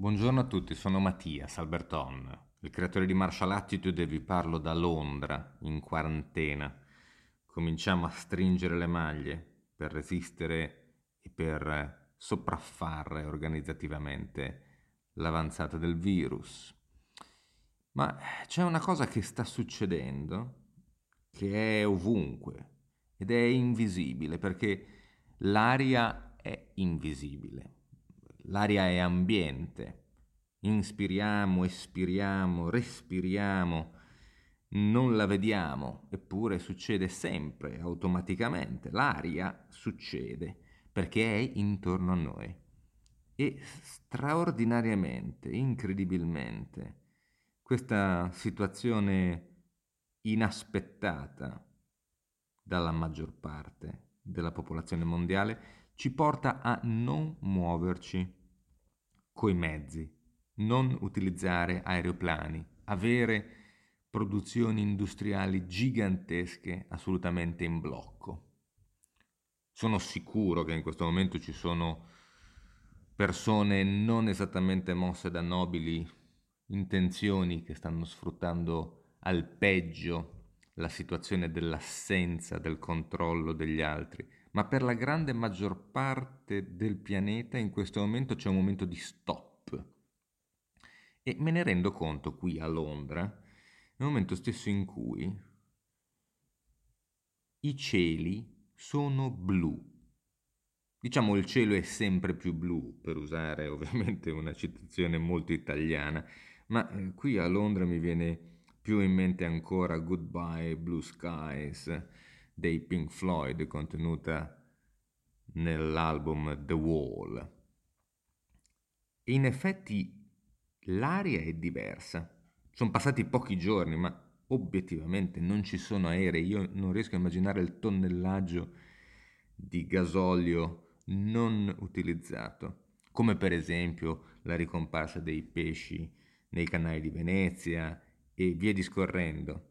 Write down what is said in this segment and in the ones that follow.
Buongiorno a tutti, sono Mattias Alberton, il creatore di Martial Attitude e vi parlo da Londra, in quarantena. Cominciamo a stringere le maglie per resistere e per sopraffare organizzativamente l'avanzata del virus. Ma c'è una cosa che sta succedendo che è ovunque ed è invisibile perché l'aria è invisibile l'aria è ambiente. Inspiriamo, espiriamo, respiriamo, non la vediamo, eppure succede sempre, automaticamente. L'aria succede perché è intorno a noi. E straordinariamente, incredibilmente, questa situazione inaspettata dalla maggior parte della popolazione mondiale ci porta a non muoverci coi mezzi, non utilizzare aeroplani, avere produzioni industriali gigantesche assolutamente in blocco. Sono sicuro che in questo momento ci sono persone non esattamente mosse da nobili intenzioni che stanno sfruttando al peggio la situazione dell'assenza del controllo degli altri ma per la grande maggior parte del pianeta in questo momento c'è un momento di stop. E me ne rendo conto qui a Londra, nel momento stesso in cui i cieli sono blu. Diciamo il cielo è sempre più blu, per usare ovviamente una citazione molto italiana, ma eh, qui a Londra mi viene più in mente ancora Goodbye Blue Skies dei Pink Floyd contenuta nell'album The Wall. In effetti l'aria è diversa. Sono passati pochi giorni, ma obiettivamente non ci sono aerei. Io non riesco a immaginare il tonnellaggio di gasolio non utilizzato, come per esempio la ricomparsa dei pesci nei canali di Venezia e via discorrendo.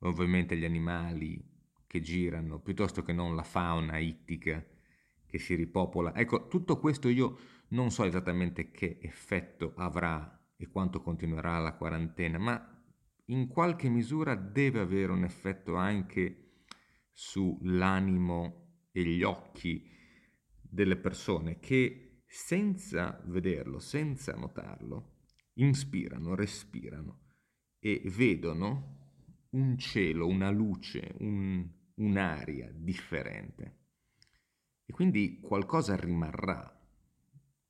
Ovviamente gli animali che girano, piuttosto che non la fauna ittica che si ripopola. Ecco, tutto questo io non so esattamente che effetto avrà e quanto continuerà la quarantena, ma in qualche misura deve avere un effetto anche sull'animo e gli occhi delle persone che senza vederlo, senza notarlo, inspirano, respirano e vedono un cielo, una luce, un, un'aria differente. E quindi qualcosa rimarrà,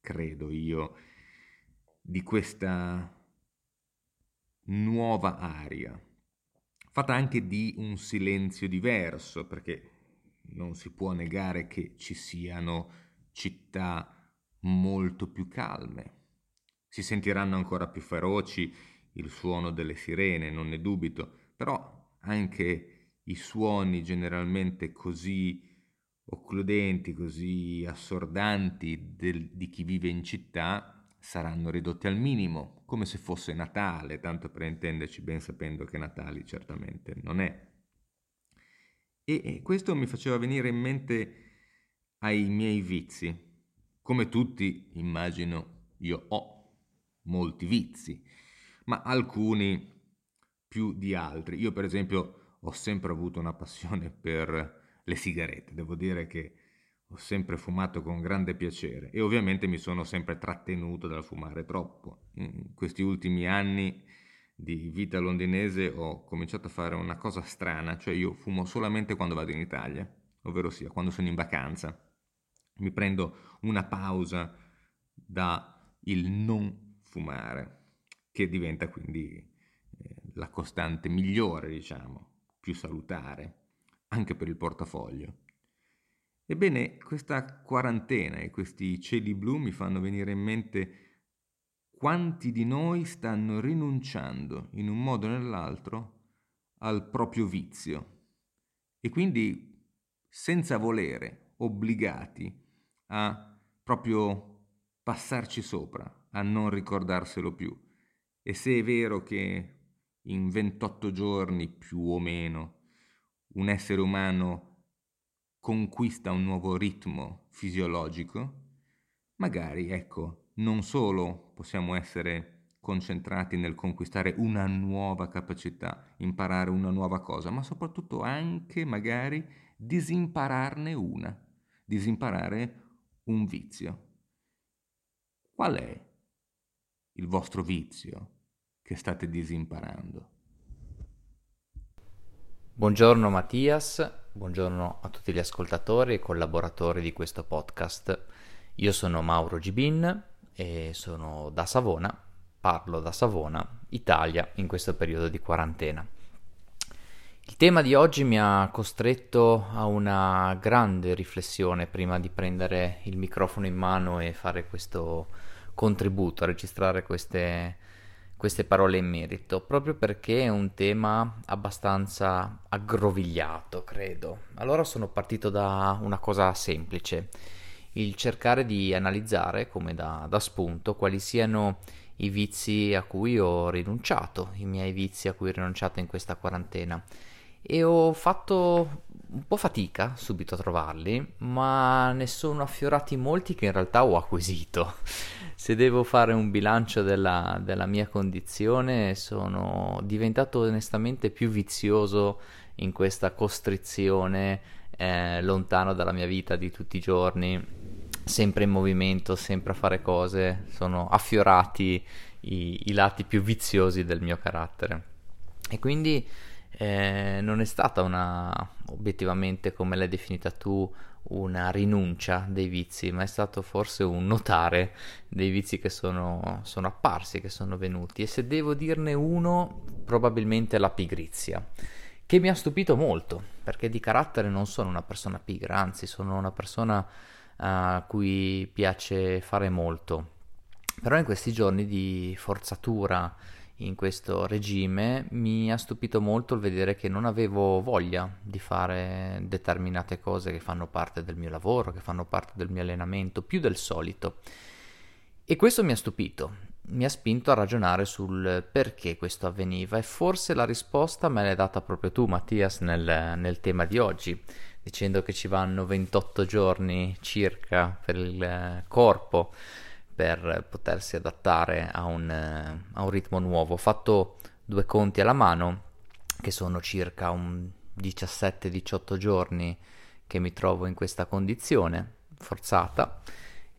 credo io, di questa nuova aria, fatta anche di un silenzio diverso, perché non si può negare che ci siano città molto più calme. Si sentiranno ancora più feroci il suono delle sirene, non ne dubito, però anche i suoni generalmente così occludenti, così assordanti del, di chi vive in città saranno ridotti al minimo, come se fosse Natale, tanto per intenderci ben sapendo che Natale certamente non è. E, e questo mi faceva venire in mente ai miei vizi. Come tutti, immagino, io ho molti vizi, ma alcuni più di altri. Io per esempio ho sempre avuto una passione per le sigarette, devo dire che ho sempre fumato con grande piacere e ovviamente mi sono sempre trattenuto dal fumare troppo. In questi ultimi anni di vita londinese ho cominciato a fare una cosa strana, cioè io fumo solamente quando vado in Italia, ovvero sia quando sono in vacanza. Mi prendo una pausa da il non fumare, che diventa quindi eh, la costante migliore, diciamo più salutare, anche per il portafoglio. Ebbene, questa quarantena e questi cieli blu mi fanno venire in mente quanti di noi stanno rinunciando in un modo o nell'altro al proprio vizio e quindi senza volere, obbligati a proprio passarci sopra, a non ricordarselo più. E se è vero che in 28 giorni più o meno un essere umano conquista un nuovo ritmo fisiologico, magari ecco, non solo possiamo essere concentrati nel conquistare una nuova capacità, imparare una nuova cosa, ma soprattutto anche magari disimpararne una, disimparare un vizio. Qual è il vostro vizio che state disimparando? Buongiorno Mattias, buongiorno a tutti gli ascoltatori e collaboratori di questo podcast. Io sono Mauro Gibin e sono da Savona, parlo da Savona, Italia, in questo periodo di quarantena. Il tema di oggi mi ha costretto a una grande riflessione prima di prendere il microfono in mano e fare questo contributo, a registrare queste, queste parole in merito, proprio perché è un tema abbastanza aggrovigliato, credo. Allora sono partito da una cosa semplice, il cercare di analizzare, come da, da spunto, quali siano i vizi a cui ho rinunciato, i miei vizi a cui ho rinunciato in questa quarantena. E ho fatto un po' fatica subito a trovarli, ma ne sono affiorati molti che in realtà ho acquisito. Se devo fare un bilancio della, della mia condizione, sono diventato onestamente più vizioso in questa costrizione eh, lontano dalla mia vita di tutti i giorni, sempre in movimento, sempre a fare cose, sono affiorati i, i lati più viziosi del mio carattere. E quindi eh, non è stata una, obiettivamente come l'hai definita tu, una rinuncia dei vizi, ma è stato forse un notare dei vizi che sono, sono apparsi, che sono venuti. E se devo dirne uno, probabilmente la pigrizia, che mi ha stupito molto, perché di carattere non sono una persona pigra, anzi sono una persona a cui piace fare molto. Però in questi giorni di forzatura, in questo regime mi ha stupito molto il vedere che non avevo voglia di fare determinate cose che fanno parte del mio lavoro, che fanno parte del mio allenamento, più del solito. E questo mi ha stupito, mi ha spinto a ragionare sul perché questo avveniva e forse la risposta me l'hai data proprio tu Mattias nel, nel tema di oggi, dicendo che ci vanno 28 giorni circa per il corpo per potersi adattare a un, eh, a un ritmo nuovo. Ho fatto due conti alla mano, che sono circa un 17-18 giorni che mi trovo in questa condizione forzata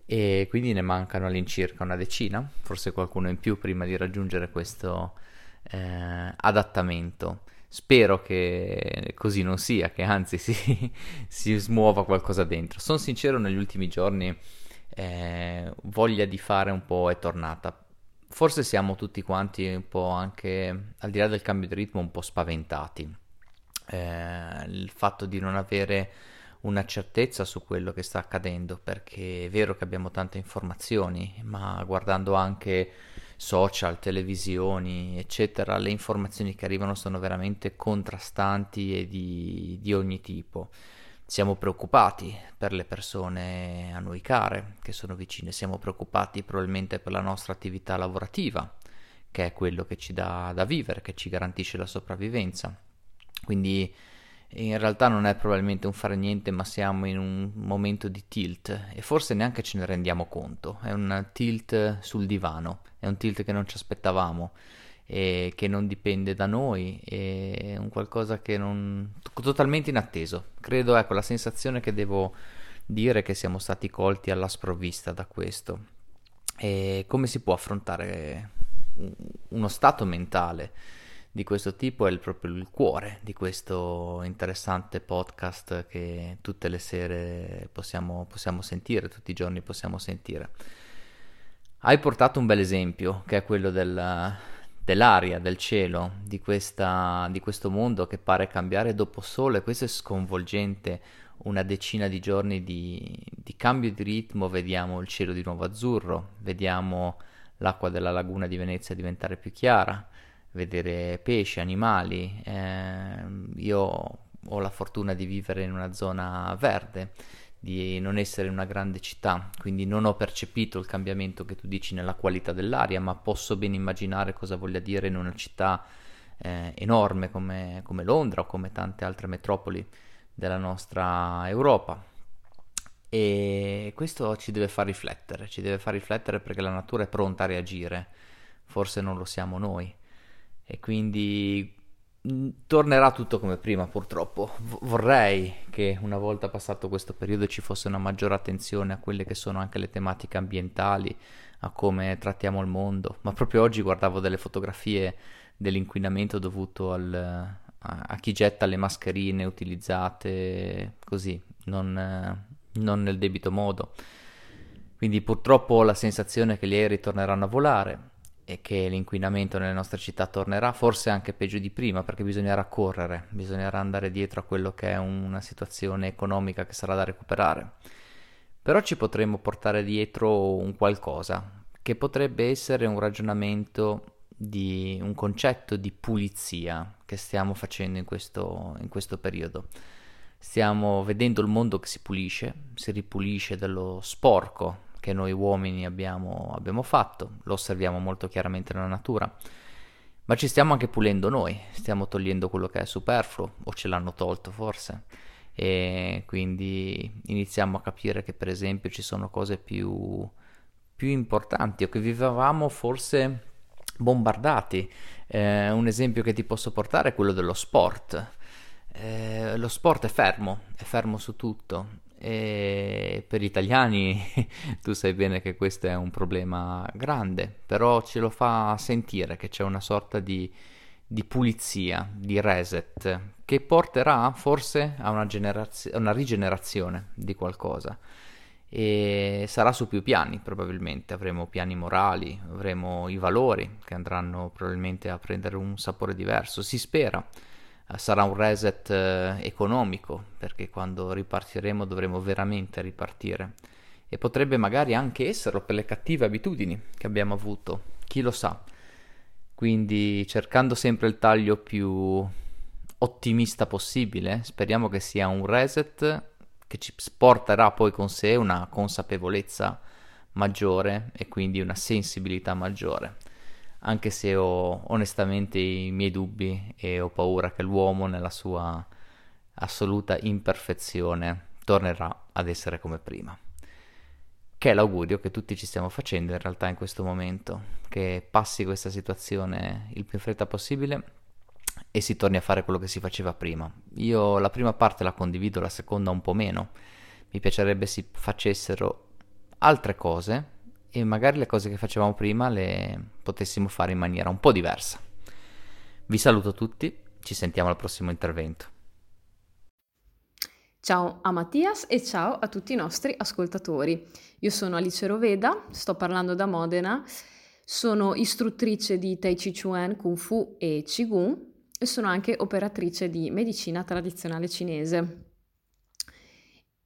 e quindi ne mancano all'incirca una decina, forse qualcuno in più prima di raggiungere questo eh, adattamento. Spero che così non sia, che anzi si, si smuova qualcosa dentro. Sono sincero, negli ultimi giorni eh, voglia di fare un po' è tornata. Forse siamo tutti quanti un po' anche, al di là del cambio di ritmo, un po' spaventati. Eh, il fatto di non avere una certezza su quello che sta accadendo, perché è vero che abbiamo tante informazioni, ma guardando anche social, televisioni, eccetera, le informazioni che arrivano sono veramente contrastanti e di, di ogni tipo. Siamo preoccupati per le persone a noi care, che sono vicine, siamo preoccupati probabilmente per la nostra attività lavorativa, che è quello che ci dà da vivere, che ci garantisce la sopravvivenza. Quindi in realtà non è probabilmente un fare niente, ma siamo in un momento di tilt e forse neanche ce ne rendiamo conto. È un tilt sul divano, è un tilt che non ci aspettavamo e che non dipende da noi, è un qualcosa che non totalmente inatteso. Credo, ecco, la sensazione che devo dire che siamo stati colti alla sprovvista da questo. E come si può affrontare uno stato mentale di questo tipo è proprio il cuore di questo interessante podcast che tutte le sere possiamo, possiamo sentire, tutti i giorni possiamo sentire. Hai portato un bel esempio, che è quello del, dell'aria, del cielo, di, questa, di questo mondo che pare cambiare dopo solo e questo è sconvolgente. Una decina di giorni di, di cambio di ritmo, vediamo il cielo di nuovo azzurro, vediamo l'acqua della laguna di Venezia diventare più chiara, vedere pesci, animali. Eh, io ho la fortuna di vivere in una zona verde di non essere una grande città, quindi non ho percepito il cambiamento che tu dici nella qualità dell'aria, ma posso ben immaginare cosa voglia dire in una città eh, enorme come, come Londra o come tante altre metropoli della nostra Europa. E questo ci deve far riflettere, ci deve far riflettere perché la natura è pronta a reagire, forse non lo siamo noi. E quindi tornerà tutto come prima, purtroppo. Vorrei che una volta passato questo periodo ci fosse una maggiore attenzione a quelle che sono anche le tematiche ambientali, a come trattiamo il mondo. Ma proprio oggi guardavo delle fotografie dell'inquinamento dovuto al, a, a, chi getta le mascherine utilizzate così, non, non nel debito modo. Quindi purtroppo ho la sensazione che gli aerei torneranno a volare e che l'inquinamento nelle nostre città tornerà, forse anche peggio di prima, perché bisognerà correre, bisognerà andare dietro a quello che è una situazione economica che sarà da recuperare. Però ci potremmo portare dietro un qualcosa, che potrebbe essere un ragionamento di un concetto di pulizia che stiamo facendo in questo, in questo periodo. Stiamo vedendo il mondo che si pulisce, si ripulisce dallo sporco che noi uomini abbiamo, abbiamo fatto, lo osserviamo molto chiaramente nella natura, ma ci stiamo anche pulendo noi, stiamo togliendo quello che è superfluo, o ce l'hanno tolto forse, e quindi iniziamo a capire che per esempio ci sono cose più, più importanti o che vivevamo forse bombardati. Eh, un esempio che ti posso portare è quello dello sport eh, lo sport è fermo, è fermo su tutto e per gli italiani tu sai bene che questo è un problema grande, però ce lo fa sentire che c'è una sorta di, di pulizia, di reset, che porterà forse a una, generaz- una rigenerazione di qualcosa. E sarà su più piani probabilmente, avremo piani morali, avremo i valori che andranno probabilmente a prendere un sapore diverso, si spera sarà un reset eh, economico, perché quando ripartiremo dovremo veramente ripartire. E potrebbe magari anche esserlo per le cattive abitudini che abbiamo avuto, chi lo sa. Quindi cercando sempre il taglio più ottimista possibile, speriamo che sia un reset che ci porterà poi con sé una consapevolezza maggiore e quindi una sensibilità maggiore anche se ho onestamente i miei dubbi e ho paura che l'uomo nella sua assoluta imperfezione tornerà ad essere come prima. Che è l'augurio che tutti ci stiamo facendo in realtà in questo momento, che passi questa situazione il più in fretta possibile e si torni a fare quello che si faceva prima. Io la prima parte la condivido, la seconda un po' meno. Mi piacerebbe si facessero altre cose e magari le cose che facevamo prima le potessimo fare in maniera un po' diversa. Vi saluto tutti, ci sentiamo al prossimo intervento. Ciao a Mattias e ciao a tutti i nostri ascoltatori. Io sono Alice Roveda, sto parlando da Modena, sono istruttrice di Tai Chi Chuan, Kung Fu e Qigong e sono anche operatrice di medicina tradizionale cinese.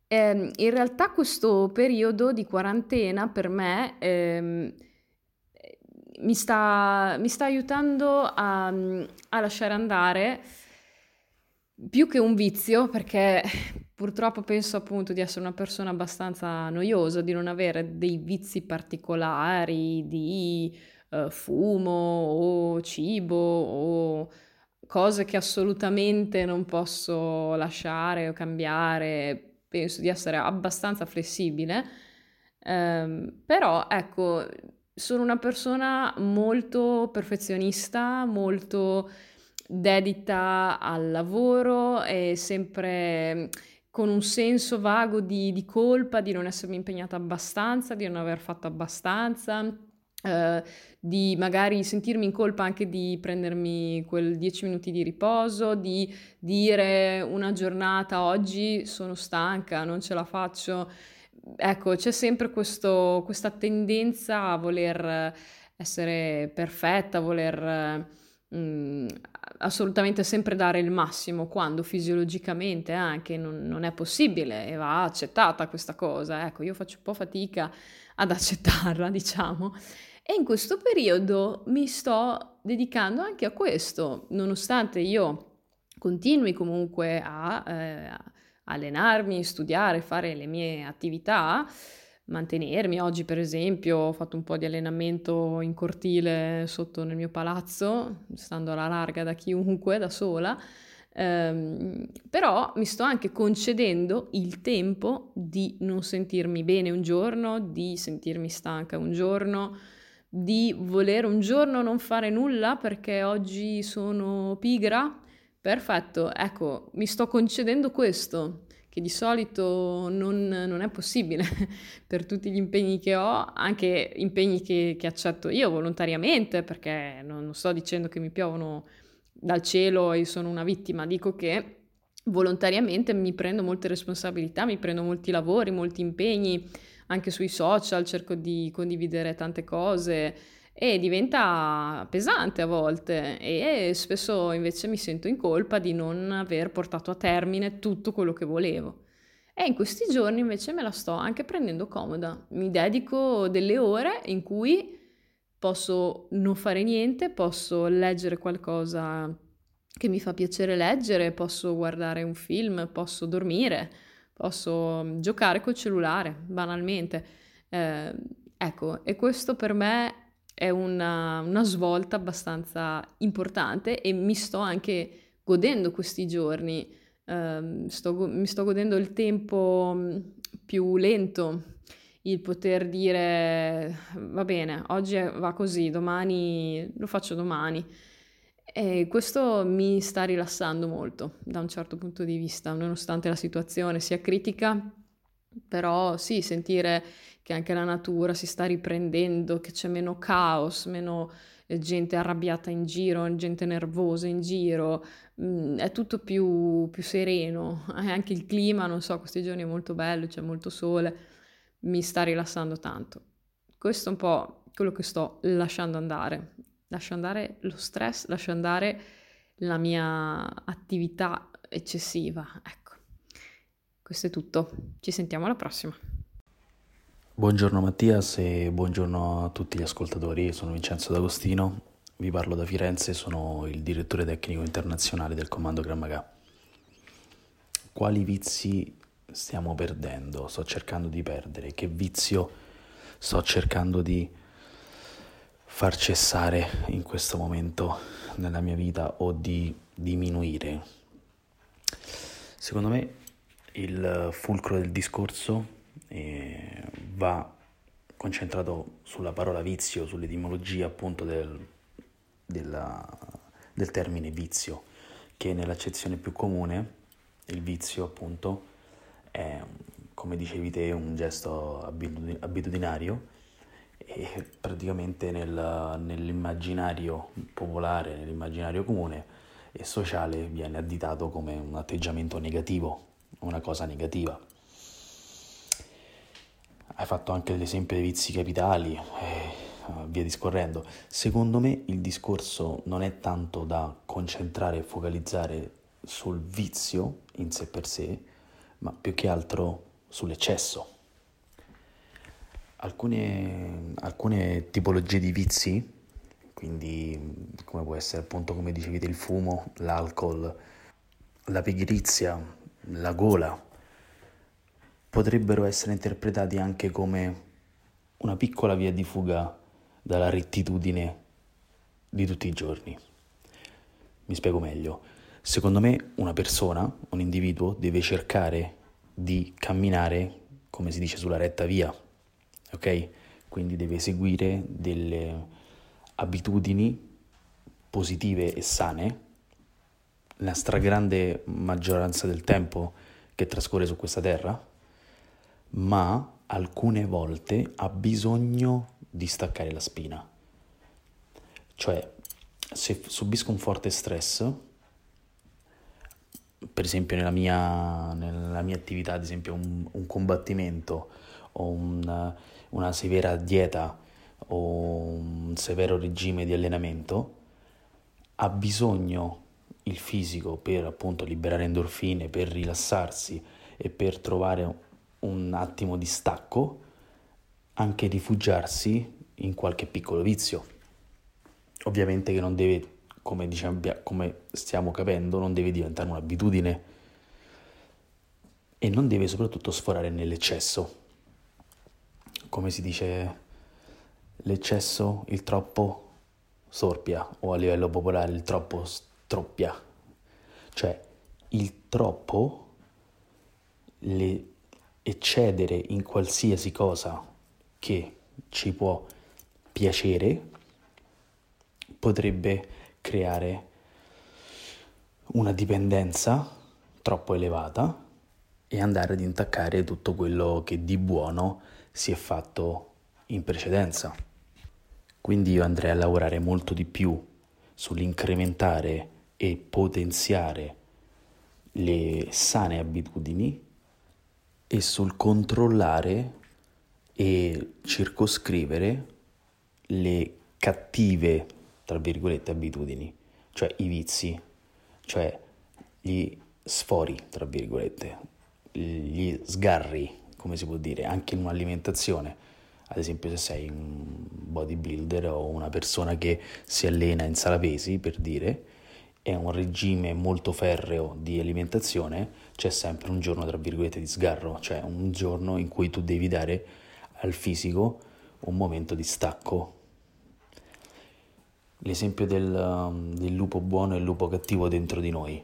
Eh, in realtà questo periodo di quarantena per me ehm, mi, sta, mi, sta, aiutando a, a, lasciare andare più che un vizio, perché purtroppo penso appunto di essere una persona abbastanza noiosa, di non avere dei vizi particolari di uh, fumo o cibo o cose che assolutamente non posso lasciare o cambiare penso di essere abbastanza flessibile, ehm, però ecco, sono una persona molto perfezionista, molto dedita al lavoro e sempre con un senso vago di, di colpa, di non essermi impegnata abbastanza, di non aver fatto abbastanza, Uh, di magari sentirmi in colpa anche di prendermi quel 10 minuti di riposo, di dire una giornata oggi sono stanca, non ce la faccio. Ecco, c'è sempre questo, questa tendenza a voler essere perfetta, a voler mm, assolutamente sempre dare il massimo, quando fisiologicamente anche non, non è possibile e va accettata questa cosa. Ecco, io faccio un po' fatica ad accettarla, diciamo. E in questo periodo mi sto dedicando anche a questo, nonostante io continui comunque a eh, allenarmi, studiare, fare le mie attività, mantenermi. Oggi, per esempio, ho fatto un po' di allenamento in cortile sotto nel mio palazzo, stando alla larga da chiunque, da sola. Um, però mi sto anche concedendo il tempo di non sentirmi bene un giorno, di sentirmi stanca un giorno, di voler un giorno non fare nulla perché oggi sono pigra. Perfetto, ecco, mi sto concedendo questo, che di solito non, non è possibile per tutti gli impegni che ho, anche impegni che, che accetto io volontariamente, perché non, non sto dicendo che mi piovono dal cielo e sono una vittima, dico che volontariamente mi prendo molte responsabilità, mi prendo molti lavori, molti impegni, anche sui social cerco di condividere tante cose e diventa pesante a volte e spesso invece mi sento in colpa di non aver portato a termine tutto quello che volevo. E in questi giorni invece me la sto anche prendendo comoda, mi dedico delle ore in cui posso non fare niente, posso leggere qualcosa che mi fa piacere leggere, posso guardare un film, posso dormire, posso mm, giocare col cellulare, banalmente. Eh, ecco, e questo per me è una, una svolta abbastanza importante e mi sto anche godendo questi giorni. Eh, sto, mi sto godendo il tempo mm, più lento il poter dire va bene, oggi va così, domani lo faccio domani. E questo mi sta rilassando molto da un certo punto di vista, nonostante la situazione sia critica, però sì, sentire che anche la natura si sta riprendendo, che c'è meno caos, meno eh, gente arrabbiata in giro, gente nervosa in giro, mm, è tutto più, più sereno, anche il clima, non so, questi giorni è molto bello, c'è molto sole mi sta rilassando tanto. Questo è un po' quello che sto lasciando andare. Lascio andare lo stress, lascio andare la mia attività eccessiva. Ecco, questo è tutto. Ci sentiamo alla prossima. Buongiorno Mattias e buongiorno a tutti gli ascoltatori. Sono Vincenzo D'Agostino, vi parlo da Firenze, sono il direttore tecnico internazionale del Comando Grammaga. Quali vizi stiamo perdendo, sto cercando di perdere, che vizio sto cercando di far cessare in questo momento nella mia vita o di diminuire. Secondo me il fulcro del discorso eh, va concentrato sulla parola vizio, sull'etimologia appunto del, della, del termine vizio, che nell'accezione più comune il vizio appunto è, come dicevi te, un gesto abitudinario e praticamente nel, nell'immaginario popolare, nell'immaginario comune e sociale viene additato come un atteggiamento negativo, una cosa negativa. Hai fatto anche l'esempio dei vizi capitali e via discorrendo. Secondo me il discorso non è tanto da concentrare e focalizzare sul vizio in sé per sé, ma più che altro sull'eccesso. Alcune, alcune tipologie di vizi, quindi come può essere appunto come dicevi il fumo, l'alcol, la pigrizia, la gola, potrebbero essere interpretati anche come una piccola via di fuga dalla rettitudine di tutti i giorni. Mi spiego meglio. Secondo me una persona, un individuo, deve cercare di camminare, come si dice, sulla retta via, ok? Quindi deve seguire delle abitudini positive e sane la stragrande maggioranza del tempo che trascorre su questa terra, ma alcune volte ha bisogno di staccare la spina. Cioè, se subisco un forte stress, per esempio nella mia, nella mia attività, ad esempio un, un combattimento o un, una severa dieta o un severo regime di allenamento, ha bisogno il fisico per appunto liberare endorfine, per rilassarsi e per trovare un attimo di stacco, anche rifugiarsi in qualche piccolo vizio. Ovviamente che non deve come, diciamo, come stiamo capendo, non deve diventare un'abitudine e non deve soprattutto sforare nell'eccesso. Come si dice, l'eccesso, il troppo sorpia o a livello popolare il troppo stroppia. Cioè il troppo, le, eccedere in qualsiasi cosa che ci può piacere, potrebbe creare una dipendenza troppo elevata e andare ad intaccare tutto quello che di buono si è fatto in precedenza. Quindi io andrei a lavorare molto di più sull'incrementare e potenziare le sane abitudini e sul controllare e circoscrivere le cattive, tra virgolette, abitudini, cioè i vizi, cioè gli sfori, tra virgolette, gli sgarri, come si può dire, anche in un'alimentazione. Ad esempio se sei un bodybuilder o una persona che si allena in sala pesi, per dire, è un regime molto ferreo di alimentazione, c'è sempre un giorno, tra virgolette, di sgarro, cioè un giorno in cui tu devi dare al fisico un momento di stacco. L'esempio del, del lupo buono e il lupo cattivo dentro di noi.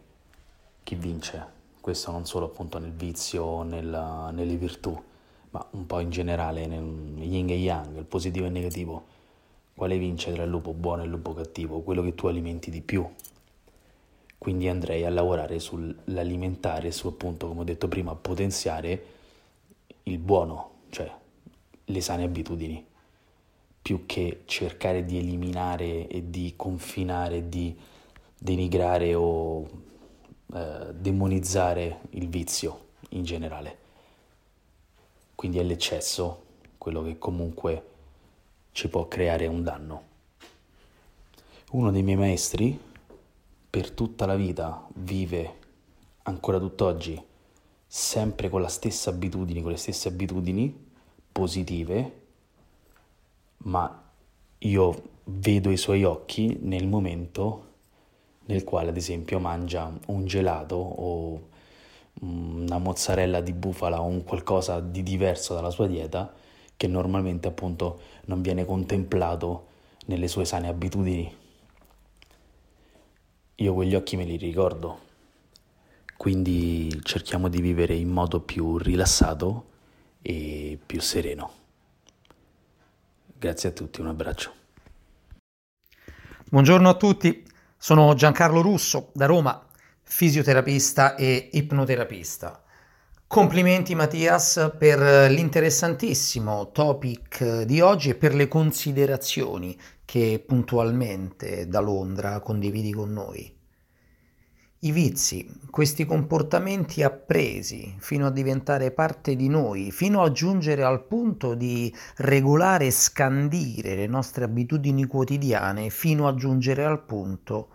Chi vince? Questo non solo appunto nel vizio nella, nelle virtù, ma un po' in generale, nel yin e yang, il positivo e il negativo. Quale vince tra il lupo buono e il lupo cattivo? Quello che tu alimenti di più, quindi andrei a lavorare sull'alimentare, su appunto, come ho detto prima, potenziare il buono, cioè le sane abitudini, più che cercare di eliminare e di confinare, di denigrare o eh, demonizzare il vizio in generale. Quindi è l'eccesso quello che comunque ci può creare un danno. Uno dei miei maestri, per tutta la vita vive ancora tutt'oggi sempre con la stessa abitudine, con le stesse abitudini positive, ma io vedo i suoi occhi nel momento nel quale ad esempio mangia un gelato o una mozzarella di bufala o un qualcosa di diverso dalla sua dieta che normalmente appunto non viene contemplato nelle sue sane abitudini io quegli occhi me li ricordo, quindi cerchiamo di vivere in modo più rilassato e più sereno. Grazie a tutti, un abbraccio. Buongiorno a tutti, sono Giancarlo Russo da Roma, fisioterapista e ipnoterapista. Complimenti Mattias per l'interessantissimo topic di oggi e per le considerazioni che puntualmente da Londra condividi con noi. I vizi, questi comportamenti appresi fino a diventare parte di noi, fino a giungere al punto di regolare e scandire le nostre abitudini quotidiane, fino a giungere al punto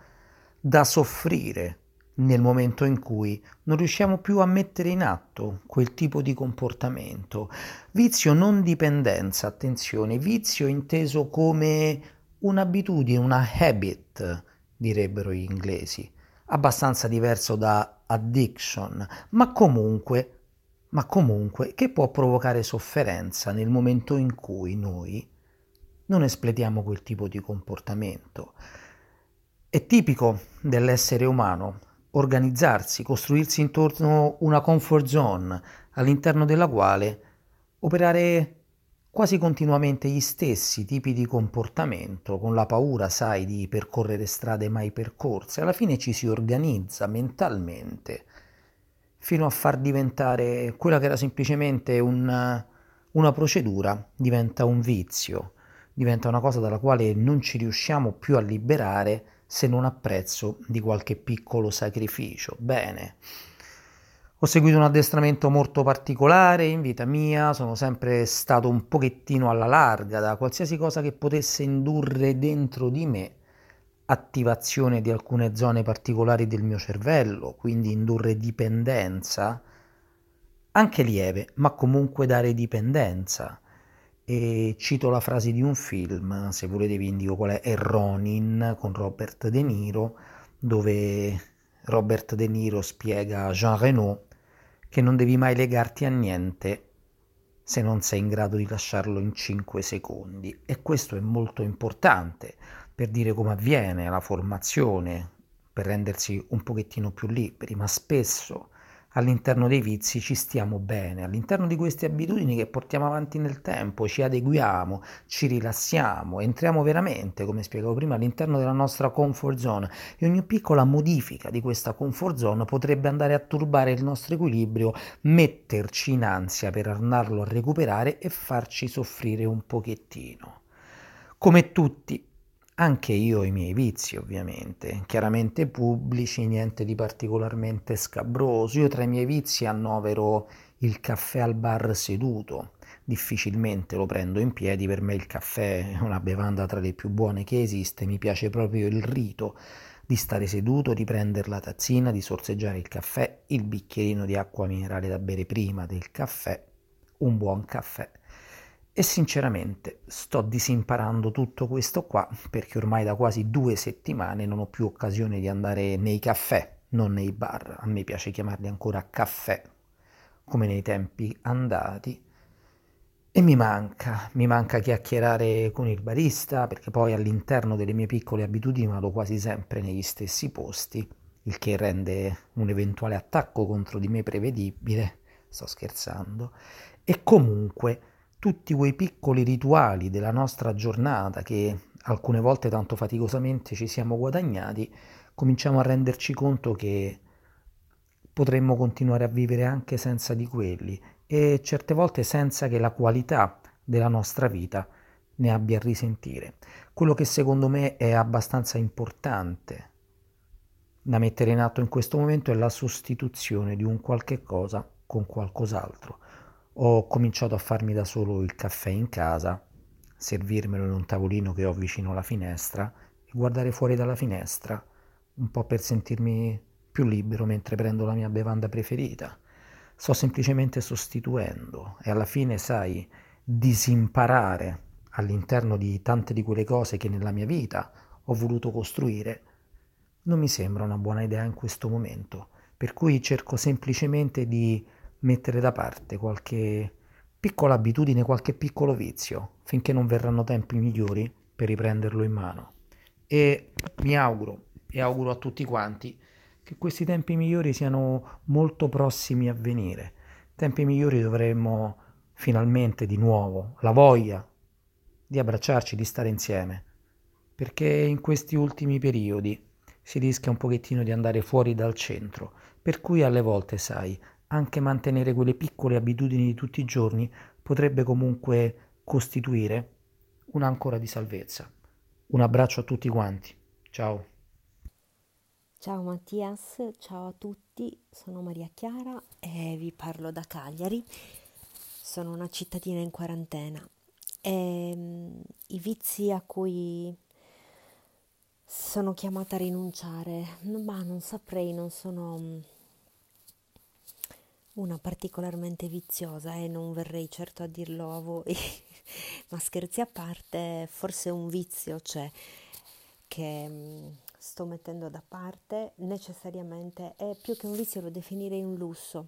da soffrire nel momento in cui non riusciamo più a mettere in atto quel tipo di comportamento. Vizio non dipendenza, attenzione, vizio inteso come un'abitudine, una habit, direbbero gli inglesi, abbastanza diverso da addiction, ma comunque, ma comunque che può provocare sofferenza nel momento in cui noi non espletiamo quel tipo di comportamento. È tipico dell'essere umano organizzarsi, costruirsi intorno una comfort zone all'interno della quale operare quasi continuamente gli stessi tipi di comportamento, con la paura, sai, di percorrere strade mai percorse. Alla fine ci si organizza mentalmente fino a far diventare quella che era semplicemente un, una procedura, diventa un vizio, diventa una cosa dalla quale non ci riusciamo più a liberare se non a prezzo di qualche piccolo sacrificio. Bene. Ho seguito un addestramento molto particolare in vita mia, sono sempre stato un pochettino alla larga da qualsiasi cosa che potesse indurre dentro di me attivazione di alcune zone particolari del mio cervello, quindi indurre dipendenza, anche lieve, ma comunque dare dipendenza e cito la frase di un film, se volete vi indico qual è, è Ronin con Robert De Niro, dove Robert De Niro spiega a Jean Reno che non devi mai legarti a niente se non sei in grado di lasciarlo in 5 secondi. E questo è molto importante per dire come avviene la formazione per rendersi un pochettino più liberi, ma spesso all'interno dei vizi ci stiamo bene, all'interno di queste abitudini che portiamo avanti nel tempo, ci adeguiamo, ci rilassiamo, entriamo veramente, come spiegavo prima, all'interno della nostra comfort zone e ogni piccola modifica di questa comfort zone potrebbe andare a turbare il nostro equilibrio, metterci in ansia per andarlo a recuperare e farci soffrire un pochettino. Come tutti anche io ho i miei vizi, ovviamente, chiaramente pubblici, niente di particolarmente scabroso. Io tra i miei vizi annovero il caffè al bar seduto. Difficilmente lo prendo in piedi, per me il caffè è una bevanda tra le più buone che esiste, mi piace proprio il rito di stare seduto, di prendere la tazzina, di sorseggiare il caffè, il bicchierino di acqua minerale da bere prima del caffè, un buon caffè e sinceramente sto disimparando tutto questo qua perché ormai da quasi due settimane non ho più occasione di andare nei caffè, non nei bar. A me piace chiamarli ancora caffè, come nei tempi andati. E mi manca, mi manca chiacchierare con il barista perché poi all'interno delle mie piccole abitudini vado quasi sempre negli stessi posti, il che rende un eventuale attacco contro di me prevedibile. Sto scherzando. E comunque tutti quei piccoli rituali della nostra giornata che alcune volte tanto faticosamente ci siamo guadagnati, cominciamo a renderci conto che potremmo continuare a vivere anche senza di quelli e certe volte senza che la qualità della nostra vita ne abbia a risentire. Quello che secondo me è abbastanza importante da mettere in atto in questo momento è la sostituzione di un qualche cosa con qualcos'altro ho cominciato a farmi da solo il caffè in casa, servirmelo in un tavolino che ho vicino alla finestra e guardare fuori dalla finestra, un po' per sentirmi più libero mentre prendo la mia bevanda preferita. Sto semplicemente sostituendo e alla fine, sai, disimparare all'interno di tante di quelle cose che nella mia vita ho voluto costruire, non mi sembra una buona idea in questo momento, per cui cerco semplicemente di mettere da parte qualche piccola abitudine, qualche piccolo vizio, finché non verranno tempi migliori per riprenderlo in mano. E mi auguro, e auguro a tutti quanti, che questi tempi migliori siano molto prossimi a venire. Tempi migliori dovremmo finalmente di nuovo la voglia di abbracciarci, di stare insieme, perché in questi ultimi periodi si rischia un pochettino di andare fuori dal centro, per cui alle volte, sai, anche mantenere quelle piccole abitudini di tutti i giorni potrebbe comunque costituire un'ancora di salvezza. Un abbraccio a tutti quanti. Ciao. Ciao Mattias, ciao a tutti, sono Maria Chiara e vi parlo da Cagliari. Sono una cittadina in quarantena e um, i vizi a cui sono chiamata a rinunciare, ma non saprei, non sono una particolarmente viziosa e non verrei certo a dirlo a voi, ma scherzi a parte, forse un vizio c'è che mm, sto mettendo da parte necessariamente e più che un vizio lo definirei un lusso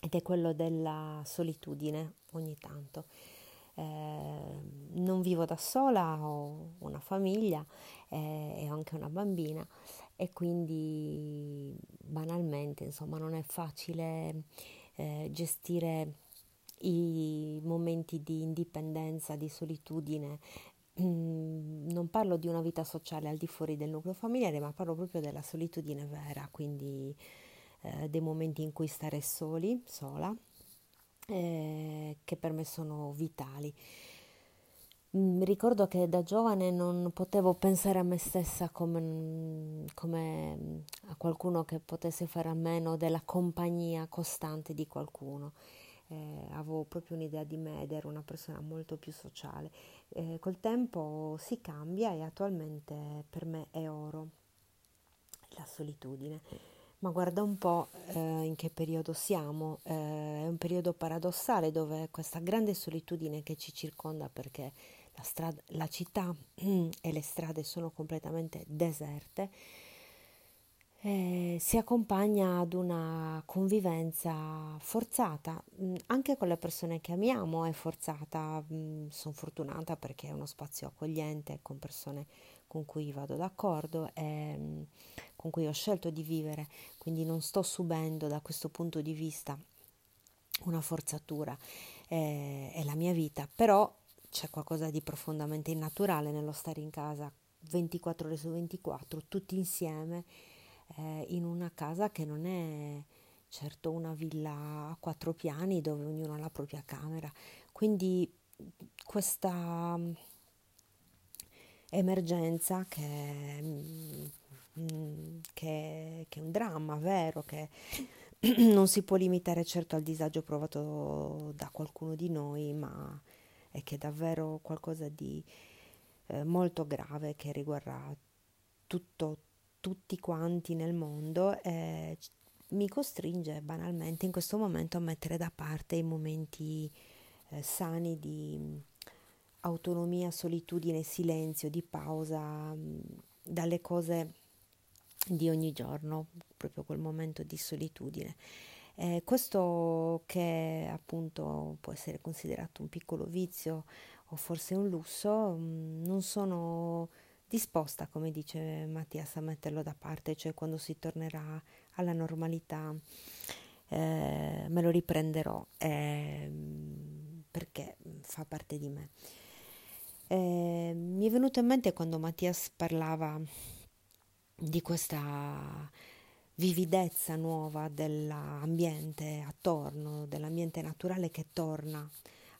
ed è quello della solitudine ogni tanto. Eh, non vivo da sola, ho una famiglia eh, e ho anche una bambina e quindi banalmente insomma non è facile eh, gestire i momenti di indipendenza, di solitudine. Mm, non parlo di una vita sociale al di fuori del nucleo familiare, ma parlo proprio della solitudine vera, quindi eh, dei momenti in cui stare soli, sola, eh, che per me sono vitali. Mm, ricordo che da giovane non potevo pensare a me stessa come, come, mm, a qualcuno che potesse fare a meno della compagnia costante di qualcuno. Eh, avevo proprio un'idea di me ed ero una persona molto più sociale. Eh, col tempo si cambia e attualmente per me è oro la solitudine. Ma guarda un po' eh, in che periodo siamo, eh, è un periodo paradossale dove questa grande solitudine che ci circonda perché la, strada, la città e le strade sono completamente deserte, eh, si accompagna ad una convivenza forzata, mm, anche con le persone che amiamo è forzata, mm, sono fortunata perché è uno spazio accogliente con persone con cui vado d'accordo e mm, con cui ho scelto di vivere, quindi non sto subendo da questo punto di vista una forzatura, eh, è la mia vita, però c'è qualcosa di profondamente innaturale nello stare in casa 24 ore su 24, tutti insieme eh, in una casa che non è certo una villa a quattro piani dove ognuno ha la propria camera. Quindi questa mm, emergenza che, mm, che, che è un dramma vero, che non si può limitare certo al disagio provato da qualcuno di noi, ma è che è davvero qualcosa di eh, molto grave che riguarda tutto, tutti quanti nel mondo eh, mi costringe banalmente in questo momento a mettere da parte i momenti eh, sani di mm, autonomia, solitudine, silenzio, di pausa mh, mm, dalle cose di ogni giorno, proprio quel momento di solitudine. Eh, questo che appunto può essere considerato un piccolo vizio o forse un lusso, mh, mm, non sono disposta, come dice Mattias, a metterlo da parte, cioè quando si tornerà alla normalità eh, me lo riprenderò eh, perché fa parte di me. Eh, mi è venuto in mente quando Mattias parlava di questa vividezza nuova dell'ambiente attorno, dell'ambiente naturale che torna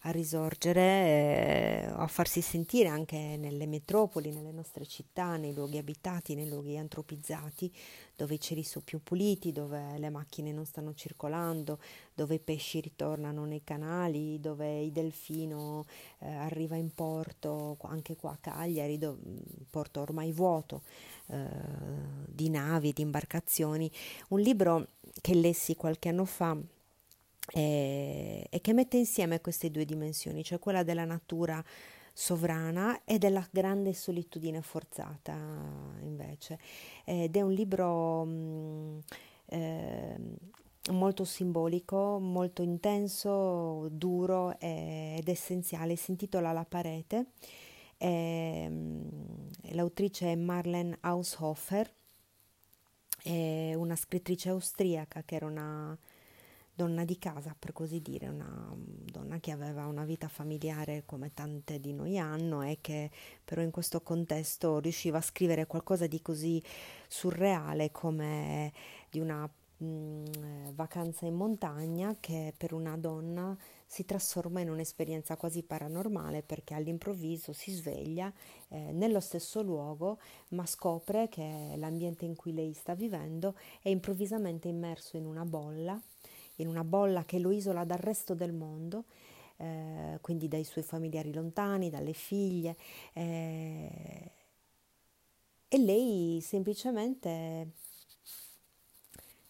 a risorgere, eh, a farsi sentire anche nelle metropoli, nelle nostre città, nei luoghi abitati, nei luoghi antropizzati, dove i cieli sono più puliti, dove le macchine non stanno circolando, dove i pesci ritornano nei canali, dove il delfino eh, arriva in porto, anche qua a Cagliari, do, porto ormai vuoto eh, di navi, di imbarcazioni. Un libro che lessi qualche anno fa e, e che mette insieme queste due dimensioni, cioè quella della natura sovrana e della grande solitudine forzata invece. Ed è un libro mh, eh, molto simbolico, molto intenso, duro ed essenziale. Si intitola La parete. E, l'autrice è Marlene Haushofer, è una scrittrice austriaca che era una donna di casa, per così dire, una donna che aveva una vita familiare come tante di noi hanno e che però in questo contesto riusciva a scrivere qualcosa di così surreale come di una mh, vacanza in montagna che per una donna si trasforma in un'esperienza quasi paranormale perché all'improvviso si sveglia eh, nello stesso luogo ma scopre che l'ambiente in cui lei sta vivendo è improvvisamente immerso in una bolla in una bolla che lo isola dal resto del mondo, eh, quindi dai suoi familiari lontani, dalle figlie. Eh, e lei semplicemente,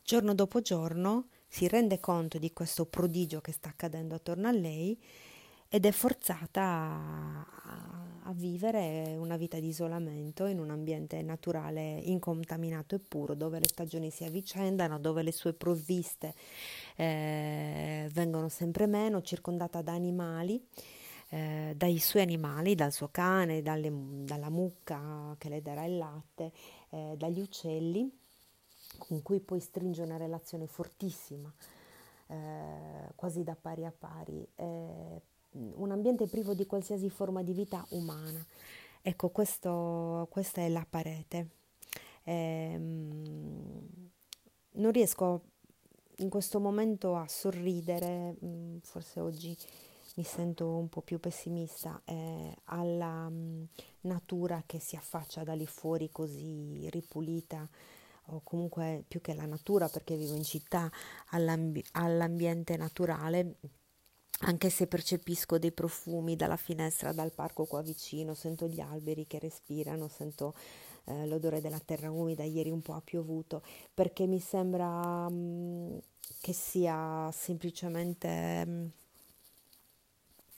giorno dopo giorno, si rende conto di questo prodigio che sta accadendo attorno a lei ed è forzata a, a, vivere una vita di isolamento in un ambiente naturale incontaminato e puro, dove le stagioni si avvicendano, dove le sue provviste eh, vengono sempre meno, circondata da animali. Eh, dai suoi animali, dal suo cane, dalle, dalla mucca che le darà il latte, eh, dagli uccelli, con cui poi stringe una relazione fortissima, eh, quasi da pari a pari, eh, un ambiente privo di qualsiasi forma di vita umana. Ecco, questo, questa è la parete. Ehm, non riesco in questo momento a sorridere, mm, forse oggi mi sento un po' più pessimista, eh, alla mm, natura che si affaccia da lì fuori così ripulita, o comunque più che la natura perché vivo in città, all'ambi- all'ambiente naturale anche se percepisco dei profumi dalla finestra, dal parco qua vicino, sento gli alberi che respirano, sento eh, l'odore della terra umida, ieri un po' ha piovuto, perché mi sembra mh, mm, che sia semplicemente, mh, mm,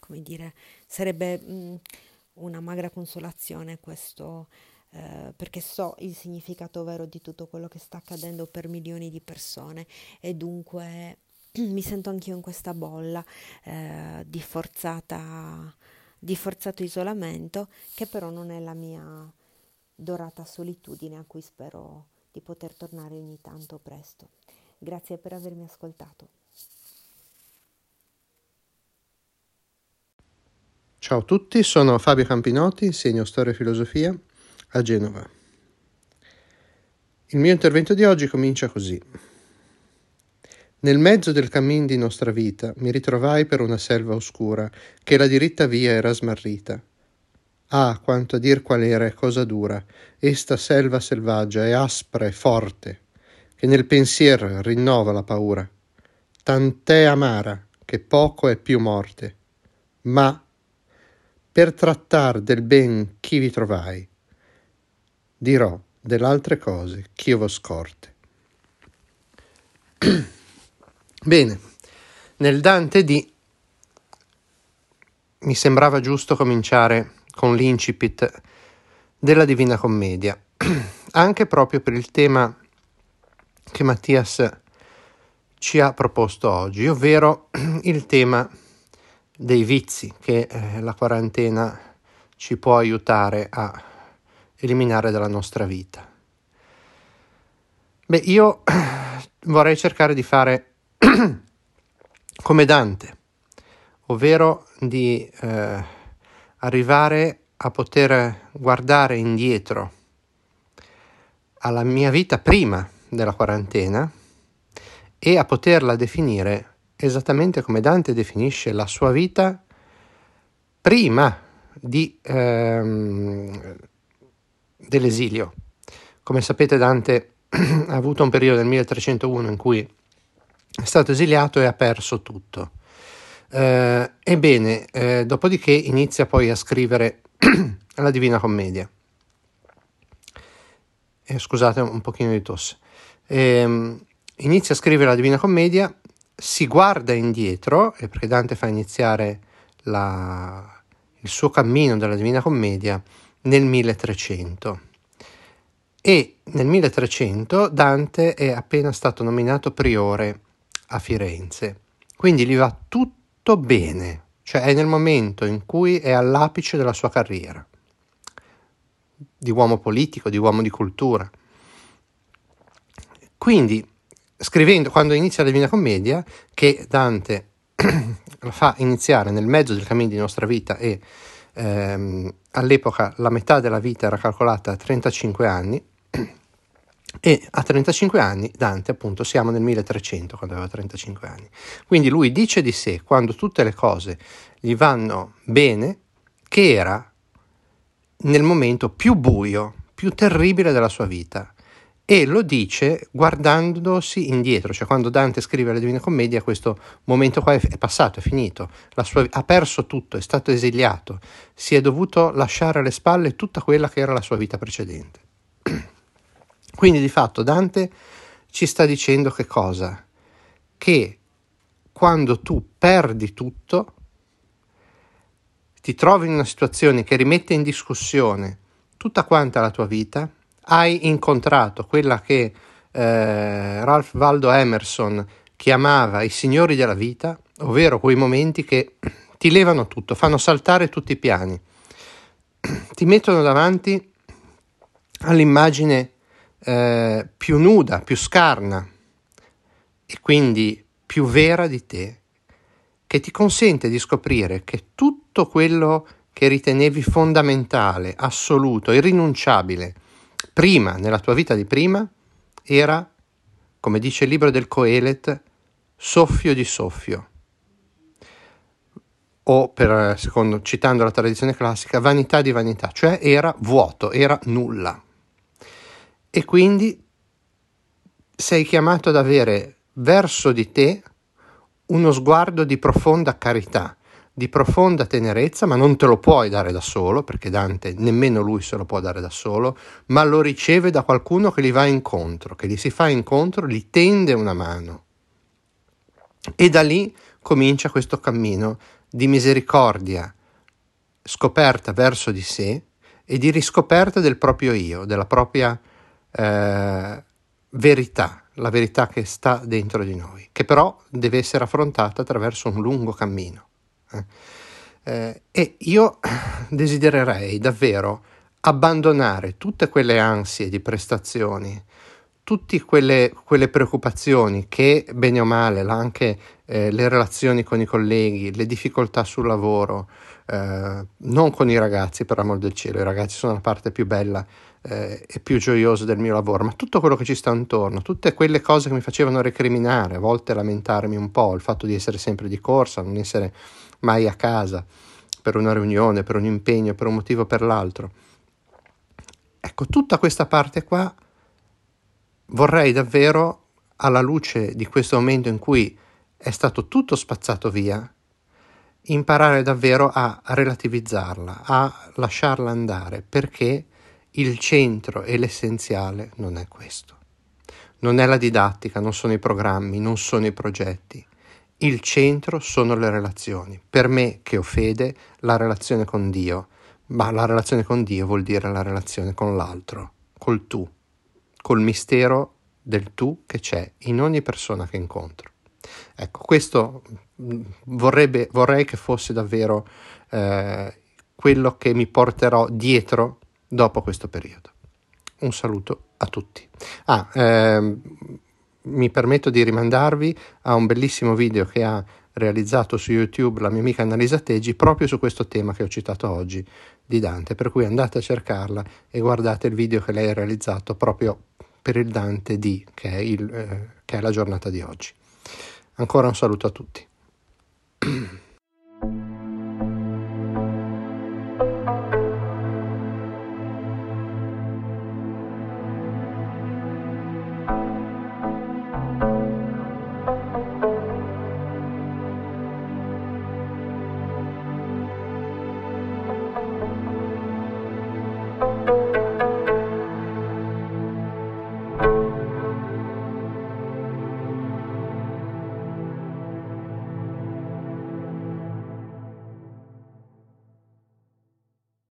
come dire, sarebbe mh, mm, una magra consolazione questo eh, perché so il significato vero di tutto quello che sta accadendo per milioni di persone. E dunque mi sento anch'io in questa bolla eh, di, forzata, di forzato isolamento che però non è la mia dorata solitudine a cui spero di poter tornare ogni tanto presto. Grazie per avermi ascoltato. Ciao a tutti, sono Fabio Campinotti, insegno storia e filosofia a Genova. Il mio intervento di oggi comincia così. Nel mezzo del cammin di nostra vita mi ritrovai per una selva oscura, che la diritta via era smarrita. Ah, quanto a dir qual era e cosa dura, esta selva selvaggia e aspra e forte, che nel pensier rinnova la paura. Tant'è amara che poco è più morte. Ma, per trattar del ben chi vi trovai, dirò dell'altre cose ch'io vo scorte. Bene, nel Dante di mi sembrava giusto cominciare con l'incipit della Divina Commedia, anche proprio per il tema che Mattias ci ha proposto oggi, ovvero il tema dei vizi che eh, la quarantena ci può aiutare a eliminare dalla nostra vita. Beh, io vorrei cercare di fare come Dante, ovvero di eh, arrivare a poter guardare indietro alla mia vita prima della quarantena e a poterla definire esattamente come Dante definisce la sua vita prima di, ehm, dell'esilio. Come sapete Dante ha avuto un periodo nel 1301 in cui è stato esiliato e ha perso tutto. Eh, ebbene, eh, dopodiché inizia poi a scrivere la Divina Commedia. Eh, scusate un pochino di tosse. Ehm, inizia a scrivere la Divina Commedia, si guarda indietro, perché Dante fa iniziare la, il suo cammino della Divina Commedia nel 1300 e nel 1300 Dante è appena stato nominato priore a Firenze. Quindi gli va tutto bene, cioè è nel momento in cui è all'apice della sua carriera, di uomo politico, di uomo di cultura. Quindi, scrivendo, quando inizia la Divina Commedia, che Dante la fa iniziare nel mezzo del cammino di nostra vita e ehm, all'epoca la metà della vita era calcolata a 35 anni, e a 35 anni, Dante appunto, siamo nel 1300 quando aveva 35 anni. Quindi lui dice di sé, quando tutte le cose gli vanno bene, che era nel momento più buio, più terribile della sua vita. E lo dice guardandosi indietro, cioè quando Dante scrive la Divina Commedia questo momento qua è passato, è finito, sua, ha perso tutto, è stato esiliato, si è dovuto lasciare alle spalle tutta quella che era la sua vita precedente. Quindi di fatto Dante ci sta dicendo che cosa? Che quando tu perdi tutto, ti trovi in una situazione che rimette in discussione tutta quanta la tua vita, hai incontrato quella che eh, Ralph Waldo Emerson chiamava i signori della vita, ovvero quei momenti che ti levano tutto, fanno saltare tutti i piani, ti mettono davanti all'immagine eh, più nuda, più scarna e quindi più vera di te, che ti consente di scoprire che tutto quello che ritenevi fondamentale, assoluto, irrinunciabile, prima, nella tua vita di prima, era, come dice il libro del Coelet, soffio di soffio. O, per, secondo, citando la tradizione classica, vanità di vanità, cioè era vuoto, era nulla e quindi sei chiamato ad avere verso di te uno sguardo di profonda carità, di profonda tenerezza, ma non te lo puoi dare da solo, perché Dante nemmeno lui se lo può dare da solo, ma lo riceve da qualcuno che gli va incontro, che gli si fa incontro, gli tende una mano. E da lì comincia questo cammino di misericordia scoperta verso di sé e di riscoperta del proprio io, della propria eh, verità, la verità che sta dentro di noi, che però deve essere affrontata attraverso un lungo cammino. Eh. Eh, e io desidererei davvero abbandonare tutte quelle ansie di prestazioni, tutte quelle, quelle preoccupazioni che, bene o male, anche eh, le relazioni con i colleghi, le difficoltà sul lavoro, eh, non con i ragazzi, per amor del cielo, i ragazzi sono la parte più bella eh, e più gioiosa del mio lavoro, ma tutto quello che ci sta intorno, tutte quelle cose che mi facevano recriminare, a volte lamentarmi un po', il fatto di essere sempre di corsa, non essere mai a casa per una riunione, per un impegno, per un motivo o per l'altro. Ecco, tutta questa parte qua vorrei davvero, alla luce di questo momento in cui è stato tutto spazzato via, imparare davvero a relativizzarla, a lasciarla andare, perché il centro e l'essenziale non è questo. Non è la didattica, non sono i programmi, non sono i progetti. Il centro sono le relazioni. Per me, che ho fede, la relazione con Dio. Ma la relazione con Dio vuol dire la relazione con l'altro, col tu, col mistero del tu che c'è in ogni persona che incontro. Ecco, questo mm, vorrebbe, vorrei che fosse davvero eh, quello che mi porterò dietro dopo questo periodo. Un saluto a tutti. Ah, ehm, mi permetto di rimandarvi a un bellissimo video che ha realizzato su YouTube la mia amica Annalisa Teggi proprio su questo tema che ho citato oggi di Dante, per cui andate a cercarla e guardate il video che lei ha realizzato proprio per il Dante D, che è, il, eh, che è la giornata di oggi. Ancora un saluto a tutti.